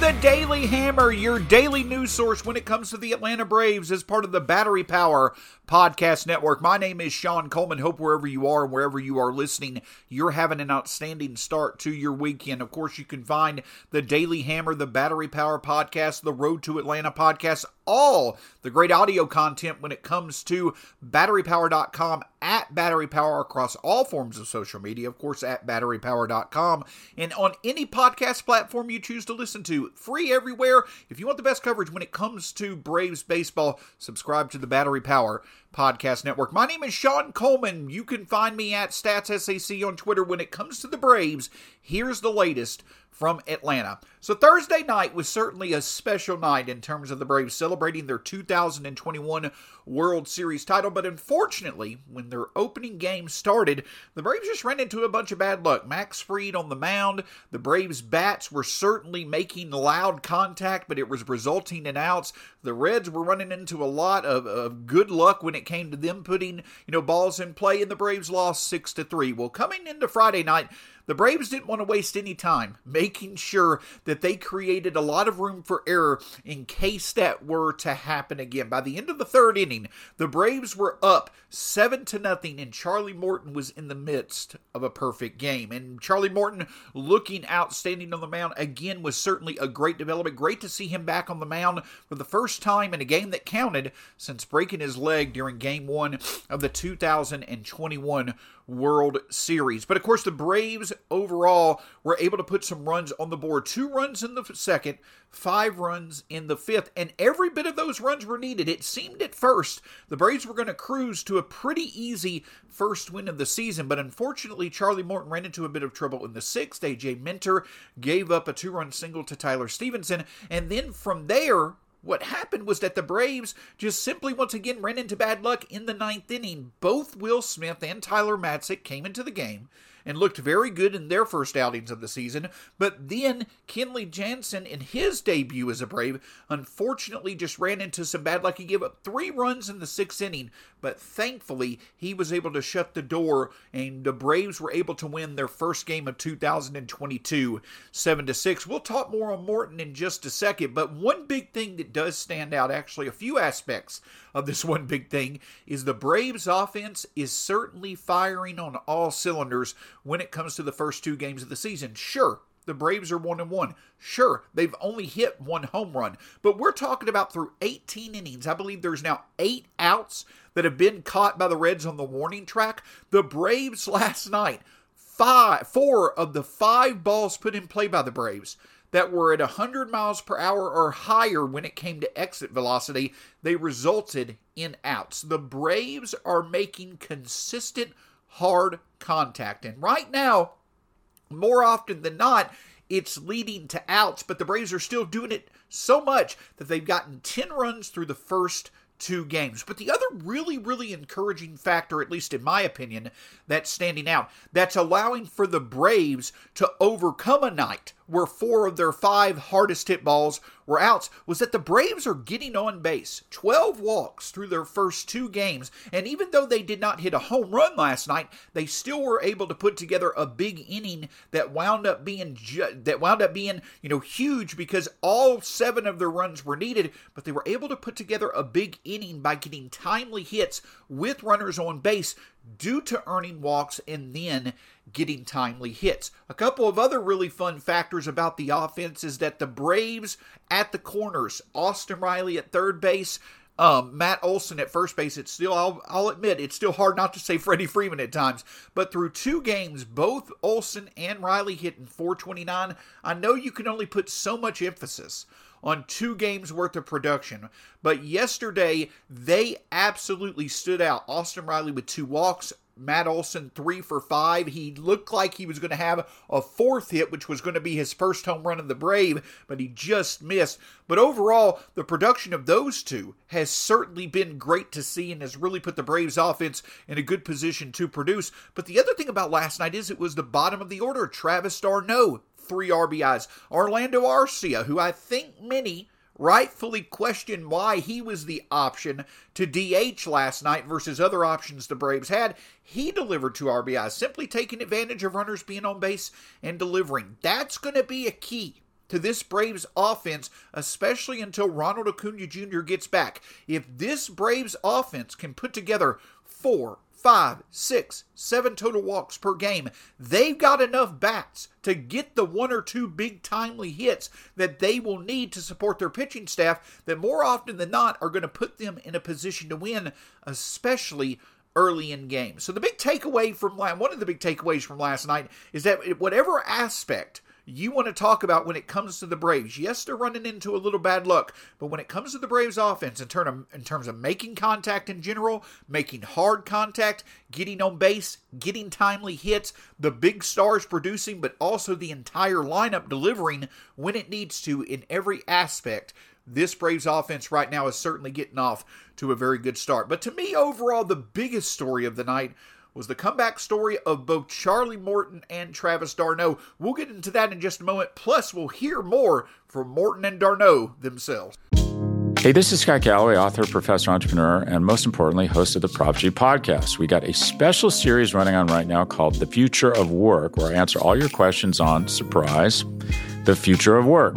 The Daily Hammer, your daily news source when it comes to the Atlanta Braves as part of the Battery Power Podcast Network. My name is Sean Coleman. Hope wherever you are and wherever you are listening, you're having an outstanding start to your weekend. Of course, you can find the Daily Hammer, the Battery Power Podcast, the Road to Atlanta podcast, all the great audio content when it comes to batterypower.com at batterypower across all forms of social media, of course, at batterypower.com, and on any podcast platform you choose to listen to. Free everywhere. If you want the best coverage when it comes to Braves baseball, subscribe to the Battery Power Podcast Network. My name is Sean Coleman. You can find me at StatsSAC on Twitter. When it comes to the Braves, here's the latest from Atlanta. So Thursday night was certainly a special night in terms of the Braves celebrating their 2021 World Series title, but unfortunately, when their opening game started, the Braves just ran into a bunch of bad luck. Max Fried on the mound, the Braves bats were certainly making loud contact, but it was resulting in outs. The Reds were running into a lot of, of good luck when it came to them putting, you know, balls in play, and the Braves lost 6 to 3. Well, coming into Friday night, the Braves didn't want to waste any time making sure that they created a lot of room for error in case that were to happen again. By the end of the third inning, the Braves were up 7 to nothing and Charlie Morton was in the midst of a perfect game. And Charlie Morton looking outstanding on the mound again was certainly a great development. Great to see him back on the mound for the first time in a game that counted since breaking his leg during game 1 of the 2021 World Series. But of course, the Braves overall were able to put some runs on the board. Two runs in the second, five runs in the fifth, and every bit of those runs were needed. It seemed at first the Braves were going to cruise to a pretty easy first win of the season, but unfortunately, Charlie Morton ran into a bit of trouble in the sixth. AJ Minter gave up a two run single to Tyler Stephenson, and then from there, what happened was that the Braves just simply once again ran into bad luck in the ninth inning. Both Will Smith and Tyler Matzek came into the game and looked very good in their first outings of the season. But then Kenley Jansen, in his debut as a Brave, unfortunately just ran into some bad luck. He gave up three runs in the sixth inning, but thankfully he was able to shut the door, and the Braves were able to win their first game of 2022, seven to six. We'll talk more on Morton in just a second, but one big thing that does stand out, actually, a few aspects of this one big thing, is the Braves offense is certainly firing on all cylinders when it comes to the first two games of the season. Sure, the Braves are one and one. Sure, they've only hit one home run, but we're talking about through 18 innings. I believe there's now eight outs that have been caught by the Reds on the warning track. The Braves last night, five, four of the five balls put in play by the Braves that were at 100 miles per hour or higher when it came to exit velocity, they resulted in outs. The Braves are making consistent hard contact. And right now, more often than not, it's leading to outs, but the Braves are still doing it so much that they've gotten 10 runs through the first two games. But the other really, really encouraging factor, at least in my opinion, that's standing out, that's allowing for the Braves to overcome a night where four of their five hardest hit balls were outs was that the Braves are getting on base. 12 walks through their first two games. And even though they did not hit a home run last night, they still were able to put together a big inning that wound up being ju- that wound up being, you know, huge because all seven of their runs were needed, but they were able to put together a big inning by getting timely hits with runners on base due to earning walks and then getting timely hits. A couple of other really fun factors about the offense is that the Braves at the corners, Austin Riley at third base, Um, Matt Olson at first base, it's still, I'll, I'll admit, it's still hard not to say Freddie Freeman at times. But through two games, both Olson and Riley hitting 429, I know you can only put so much emphasis on two games worth of production. But yesterday, they absolutely stood out. Austin Riley with two walks, Matt Olson three for five. He looked like he was going to have a fourth hit, which was going to be his first home run of the Brave, but he just missed. But overall, the production of those two has certainly been great to see and has really put the Braves offense in a good position to produce. But the other thing about last night is it was the bottom of the order. Travis d'Arnaud, three RBIs. Orlando Arcia, who I think many rightfully questioned why he was the option to DH last night versus other options the Braves had. He delivered two RBIs, simply taking advantage of runners being on base and delivering. That's going to be a key to this Braves offense, especially until Ronald Acuna Jr. gets back. If this Braves offense can put together four, five, six, seven total walks per game. They've got enough bats to get the one or two big timely hits that they will need to support their pitching staff that more often than not are going to put them in a position to win, especially early in games. So the big takeaway from one of the big takeaways from last night is that whatever aspect you want to talk about when it comes to the Braves. Yes, they're running into a little bad luck, but when it comes to the Braves offense in, of, in terms of making contact in general, making hard contact, getting on base, getting timely hits, the big stars producing, but also the entire lineup delivering when it needs to in every aspect, this Braves offense right now is certainly getting off to a very good start. But to me, overall, the biggest story of the night was the comeback story of both Charlie Morton and Travis d'Arnaud. We'll get into that in just a moment. Plus, we'll hear more from Morton and d'Arnaud themselves. Hey, this is Scott Galloway, author, professor, entrepreneur, and most importantly, host of the Prop G podcast. We got a special series running on right now called The Future of Work, where I answer all your questions on surprise, the future of work.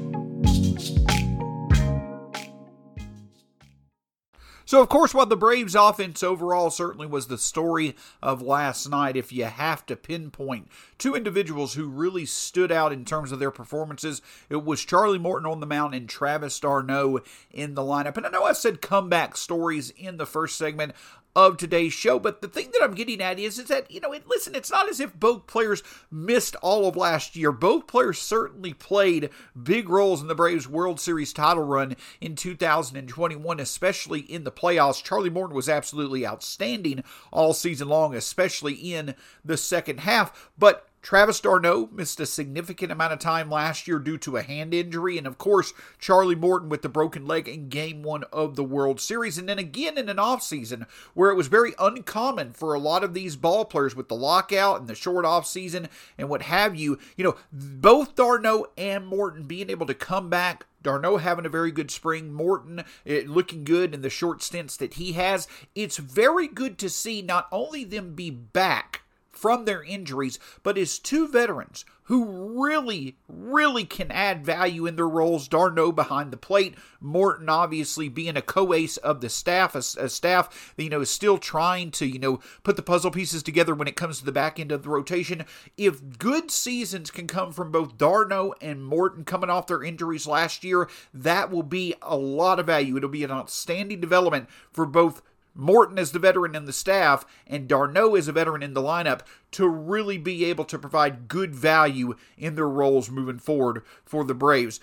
So, of course, while the Braves' offense overall certainly was the story of last night, if you have to pinpoint two individuals who really stood out in terms of their performances, it was Charlie Morton on the mound and Travis d'Arnaud in the lineup. And I know I said comeback stories in the first segment of today's show. But the thing that I'm getting at is, is that, you know, it, listen, it's not as if both players missed all of last year. Both players certainly played big roles in the Braves World Series title run in 2021, especially in the playoffs. Charlie Morton was absolutely outstanding all season long, especially in the second half. But Travis d'Arnaud missed a significant amount of time last year due to a hand injury, and of course, Charlie Morton with the broken leg in game one of the World Series, and then again in an offseason where it was very uncommon for a lot of these ball players with the lockout and the short offseason and what have you. You know, both d'Arnaud and Morton being able to come back d'Arnaud having a very good spring, Morton eh, looking good in the short stints that he has. It's very good to see not only them be back from their injuries, but as two veterans who really, really can add value in their roles. d'Arnaud behind the plate, Morton obviously being a co-ace of the staff, a, a staff that, you know, is still trying to, you know, put the puzzle pieces together when it comes to the back end of the rotation. If good seasons can come from both d'Arnaud and Morton coming off their injuries last year, that will be a lot of value. It'll be an outstanding development for both Morton is the veteran in the staff and d'Arnaud is a veteran in the lineup to really be able to provide good value in their roles moving forward for the Braves.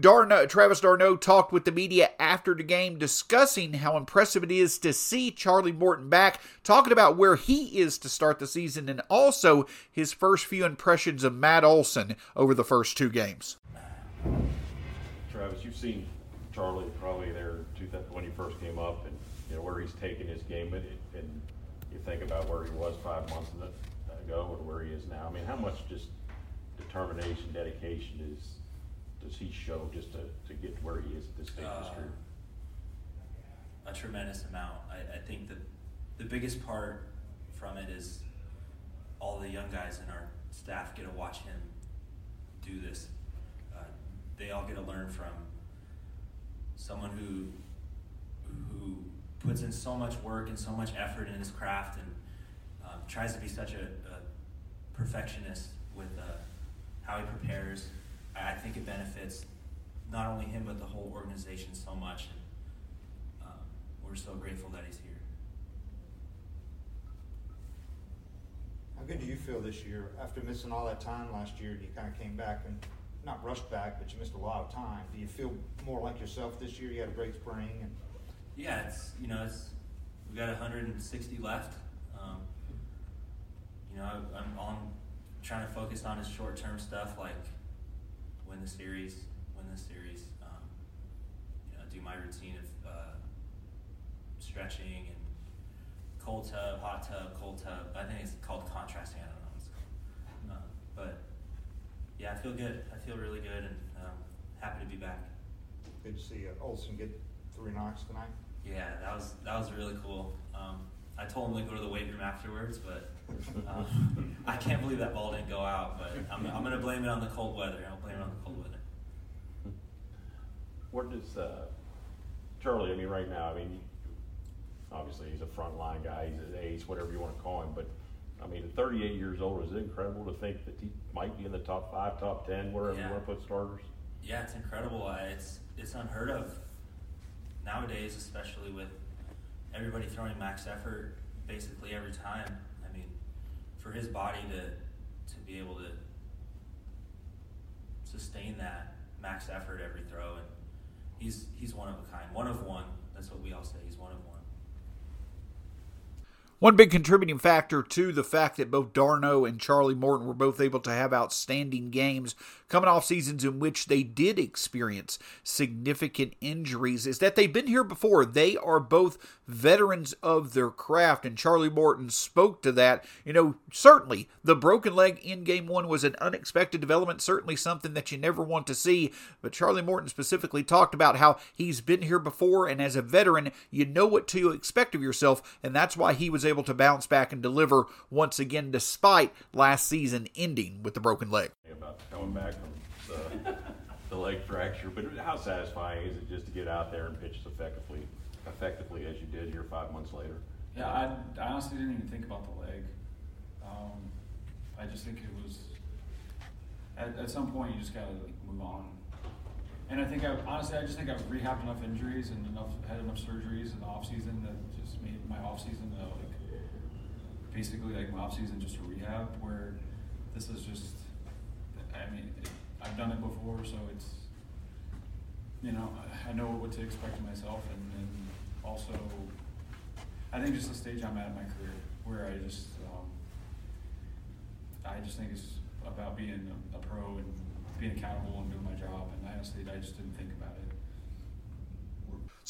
d'Arnaud, Travis d'Arnaud talked with the media after the game discussing how impressive it is to see Charlie Morton back, talking about where he is to start the season and also his first few impressions of Matt Olson over the first two games. Travis, you've seen Charlie probably there when he first came up where he's taken his game, and, and you think about where he was five months ago and where he is now. I mean, how much just determination, dedication is does he show just to, to get to where he is at this stage of his uh, career? A tremendous amount. I, I think that the biggest part from it is all the young guys in our staff get to watch him do this. Uh, they all get to learn from someone who who puts in so much work and so much effort in his craft and um, tries to be such a, a perfectionist with uh, how he prepares. I think it benefits not only him but the whole organization so much. And um, we're so grateful that he's here. How good do you feel this year after missing all that time last year? You kind of came back and not rushed back, but you missed a lot of time. Do you feel more like yourself this year? You had a great spring, and yeah, it's you know it's we got 160 left. Um, you know, I'm on trying to focus on his short term stuff like win the series, win the series. Um, you know, do my routine of uh, stretching and cold tub, hot tub, cold tub. I think it's called contrasting. I don't know. Uh, but yeah, I feel good. I feel really good and um, happy to be back. good to see uh, Olson get three knocks tonight. Yeah, that was that was really cool. Um, I told him to go to the weight room afterwards, but um, I can't believe that ball didn't go out. But I'm, I'm going to blame it on the cold weather. I'll blame it on the cold weather. Where does uh, Charlie? I mean, right now, I mean, obviously he's a frontline guy. He's an ace, whatever you want to call him. But I mean, at 38 years old, is it incredible to think that he might be in the top five, top ten, wherever Yeah. you want to put starters? Yeah, it's incredible. Uh, It's it's unheard of nowadays, especially with everybody throwing max effort basically every time. I mean, for his body to to be able to sustain that max effort every throw, and he's he's one of a kind, one of one. That's what we all say. He's one of one. One big contributing factor to the fact that both d'Arnaud and Charlie Morton were both able to have outstanding games coming off seasons in which they did experience significant injuries is that they've been here before. They are both veterans of their craft, and Charlie Morton spoke to that. You know, certainly the broken leg in game one was an unexpected development, certainly something that you never want to see. But Charlie Morton specifically talked about how he's been here before, and as a veteran, you know what to expect of yourself, and that's why he was able to bounce back and deliver once again, despite last season ending with the broken leg. About coming back from the, the leg fracture, but how satisfying is it just to get out there and pitch as effectively, effectively as you did here five months later? Yeah, I, I honestly didn't even think about the leg. Um, I just think it was at, at some point you just gotta like move on. And I think I honestly I just think I've rehabbed enough injuries and enough had enough surgeries in the off season that just made my off season uh, like basically like off season just a rehab where this is just I mean it, I've done it before so it's you know I, know what to expect myself and, and also I think just the stage I'm at in my career, where I just, um, I just think it's about being a, a pro and being accountable and doing my job. And honestly, I just didn't think about it.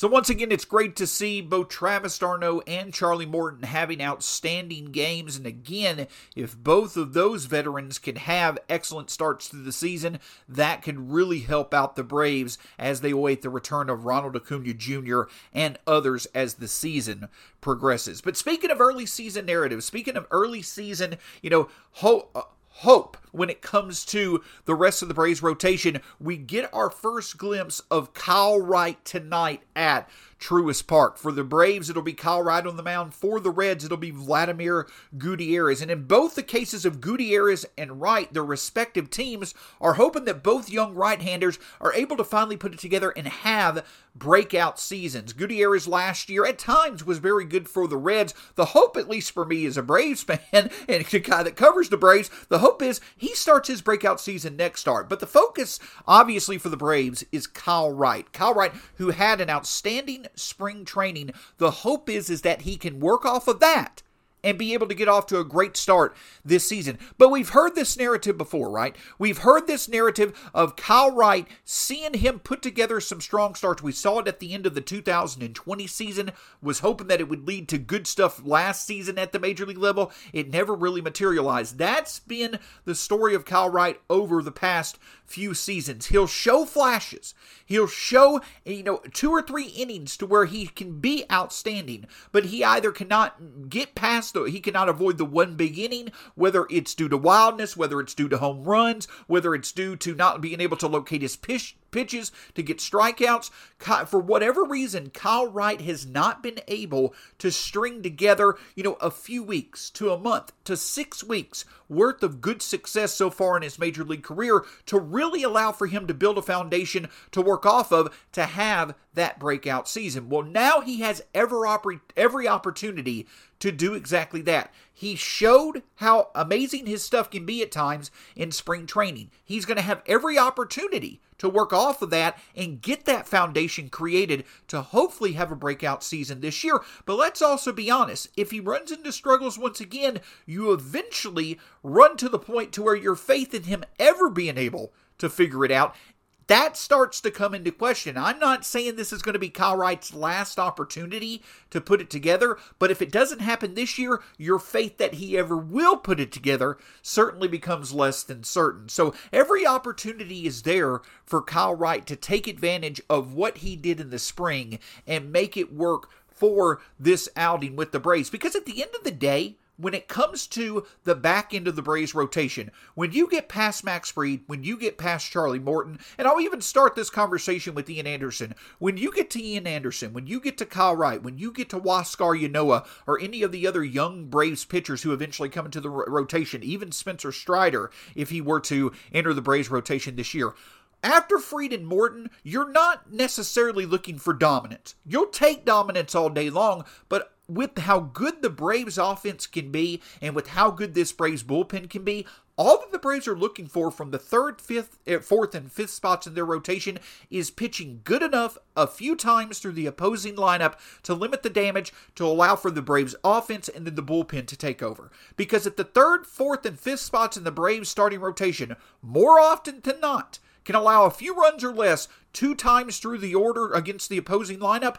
So once again, it's great to see both Travis d'Arnaud and Charlie Morton having outstanding games. And again, if both of those veterans can have excellent starts to the season, that can really help out the Braves as they await the return of Ronald Acuna Jr. and others as the season progresses. But speaking of early season narrative, speaking of early season, you know, ho- uh, hope when it comes to the rest of the Braves rotation. We get our first glimpse of Kyle Wright tonight at Truist Park. For the Braves, it'll be Kyle Wright on the mound. For the Reds, it'll be Vladimir Gutierrez. And in both the cases of Gutierrez and Wright, their respective teams are hoping that both young right-handers are able to finally put it together and have breakout seasons. Gutierrez last year at times was very good for the Reds. The hope, at least for me as a Braves fan and a guy that covers the Braves, the hope is he starts his breakout season next start. But the focus, obviously, for the Braves is Kyle Wright. Kyle Wright, who had an outstanding spring training. The hope is is that he can work off of that and be able to get off to a great start this season. But we've heard this narrative before, right? We've heard this narrative of Kyle Wright seeing him put together some strong starts. We saw it at the end of the 2020 season, was hoping that it would lead to good stuff last season at the major league level. It never really materialized. That's been the story of Kyle Wright over the past few seasons. He'll show flashes. He'll show, you know, two or three innings to where he can be outstanding, but he either cannot get past he cannot avoid the one big inning, whether it's due to wildness, whether it's due to home runs, whether it's due to not being able to locate his pitch, pitches to get strikeouts. For whatever reason, Kyle Wright has not been able to string together, you know, a few weeks to a month to six weeks worth of good success so far in his major league career to really allow for him to build a foundation to work off of to have that breakout season. Well, now he has ever oper- every opportunity to do exactly that. He showed how amazing his stuff can be at times in spring training. He's going to have every opportunity to work off of that and get that foundation created to hopefully have a breakout season this year. But let's also be honest, if he runs into struggles once again, you eventually run to the point to where your faith in him ever being able to figure it out that starts to come into question. I'm not saying this is going to be Kyle Wright's last opportunity to put it together, but if it doesn't happen this year, your faith that he ever will put it together certainly becomes less than certain. So every opportunity is there for Kyle Wright to take advantage of what he did in the spring and make it work for this outing with the Braves. Because at the end of the day, when it comes to the back end of the Braves rotation, when you get past Max Fried, when you get past Charlie Morton, and I'll even start this conversation with Ian Anderson, when you get to Ian Anderson, when you get to Kyle Wright, when you get to Huascar Ynoa or any of the other young Braves pitchers who eventually come into the rotation, even Spencer Strider, if he were to enter the Braves rotation this year, after Fried and Morton, you're not necessarily looking for dominance. You'll take dominance all day long, but with how good the Braves offense can be and with how good this Braves bullpen can be, all that the Braves are looking for from the third, fifth, eh, fourth, and fifth spots in their rotation is pitching good enough a few times through the opposing lineup to limit the damage to allow for the Braves offense and then the bullpen to take over. Because at the third, fourth, and fifth spots in the Braves starting rotation, more often than not, can allow a few runs or less two times through the order against the opposing lineup,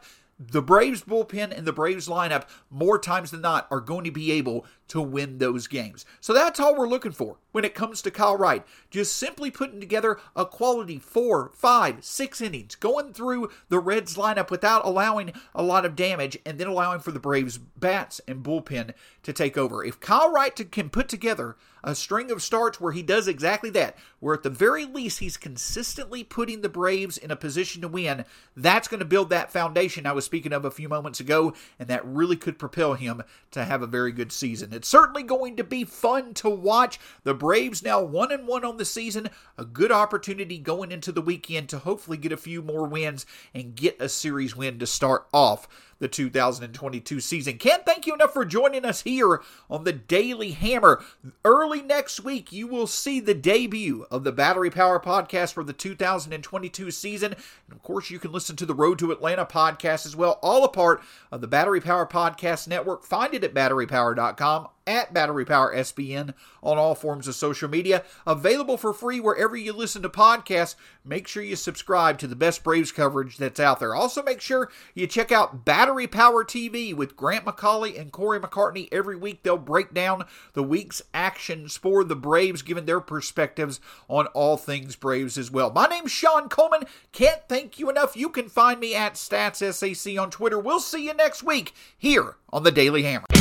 the Braves bullpen and the Braves lineup, more times than not, are going to be able to win those games. So that's all we're looking for when it comes to Kyle Wright. Just simply putting together a quality four, five, six innings, going through the Reds lineup without allowing a lot of damage, and then allowing for the Braves bats and bullpen to take over. If Kyle Wright can put together a string of starts where he does exactly that, where at the very least he's consistently putting the Braves in a position to win, that's going to build that foundation I was speaking of a few moments ago, and that really could propel him to have a very good season. It's certainly going to be fun to watch. The Braves now one and one on the season, a good opportunity going into the weekend to hopefully get a few more wins and get a series win to start off the 2022 season. Can't thank you enough for joining us here on the Daily Hammer. Early next week, you will see the debut of the Battery Power podcast for the 2022 season. And of course, you can listen to the Road to Atlanta podcast as well, all a part of the Battery Power Podcast Network. Find it at batterypower.com at Battery Power SBN on all forms of social media. Available for free wherever you listen to podcasts. Make sure you subscribe to the best Braves coverage that's out there. Also, make sure you check out Battery Power TV with Grant McAuley and Corey McCartney every week. They'll break down the week's actions for the Braves, giving their perspectives on all things Braves as well. My name's Sean Coleman. Can't thank you enough. You can find me at StatsSAC on Twitter. We'll see you next week here on the Daily Hammer.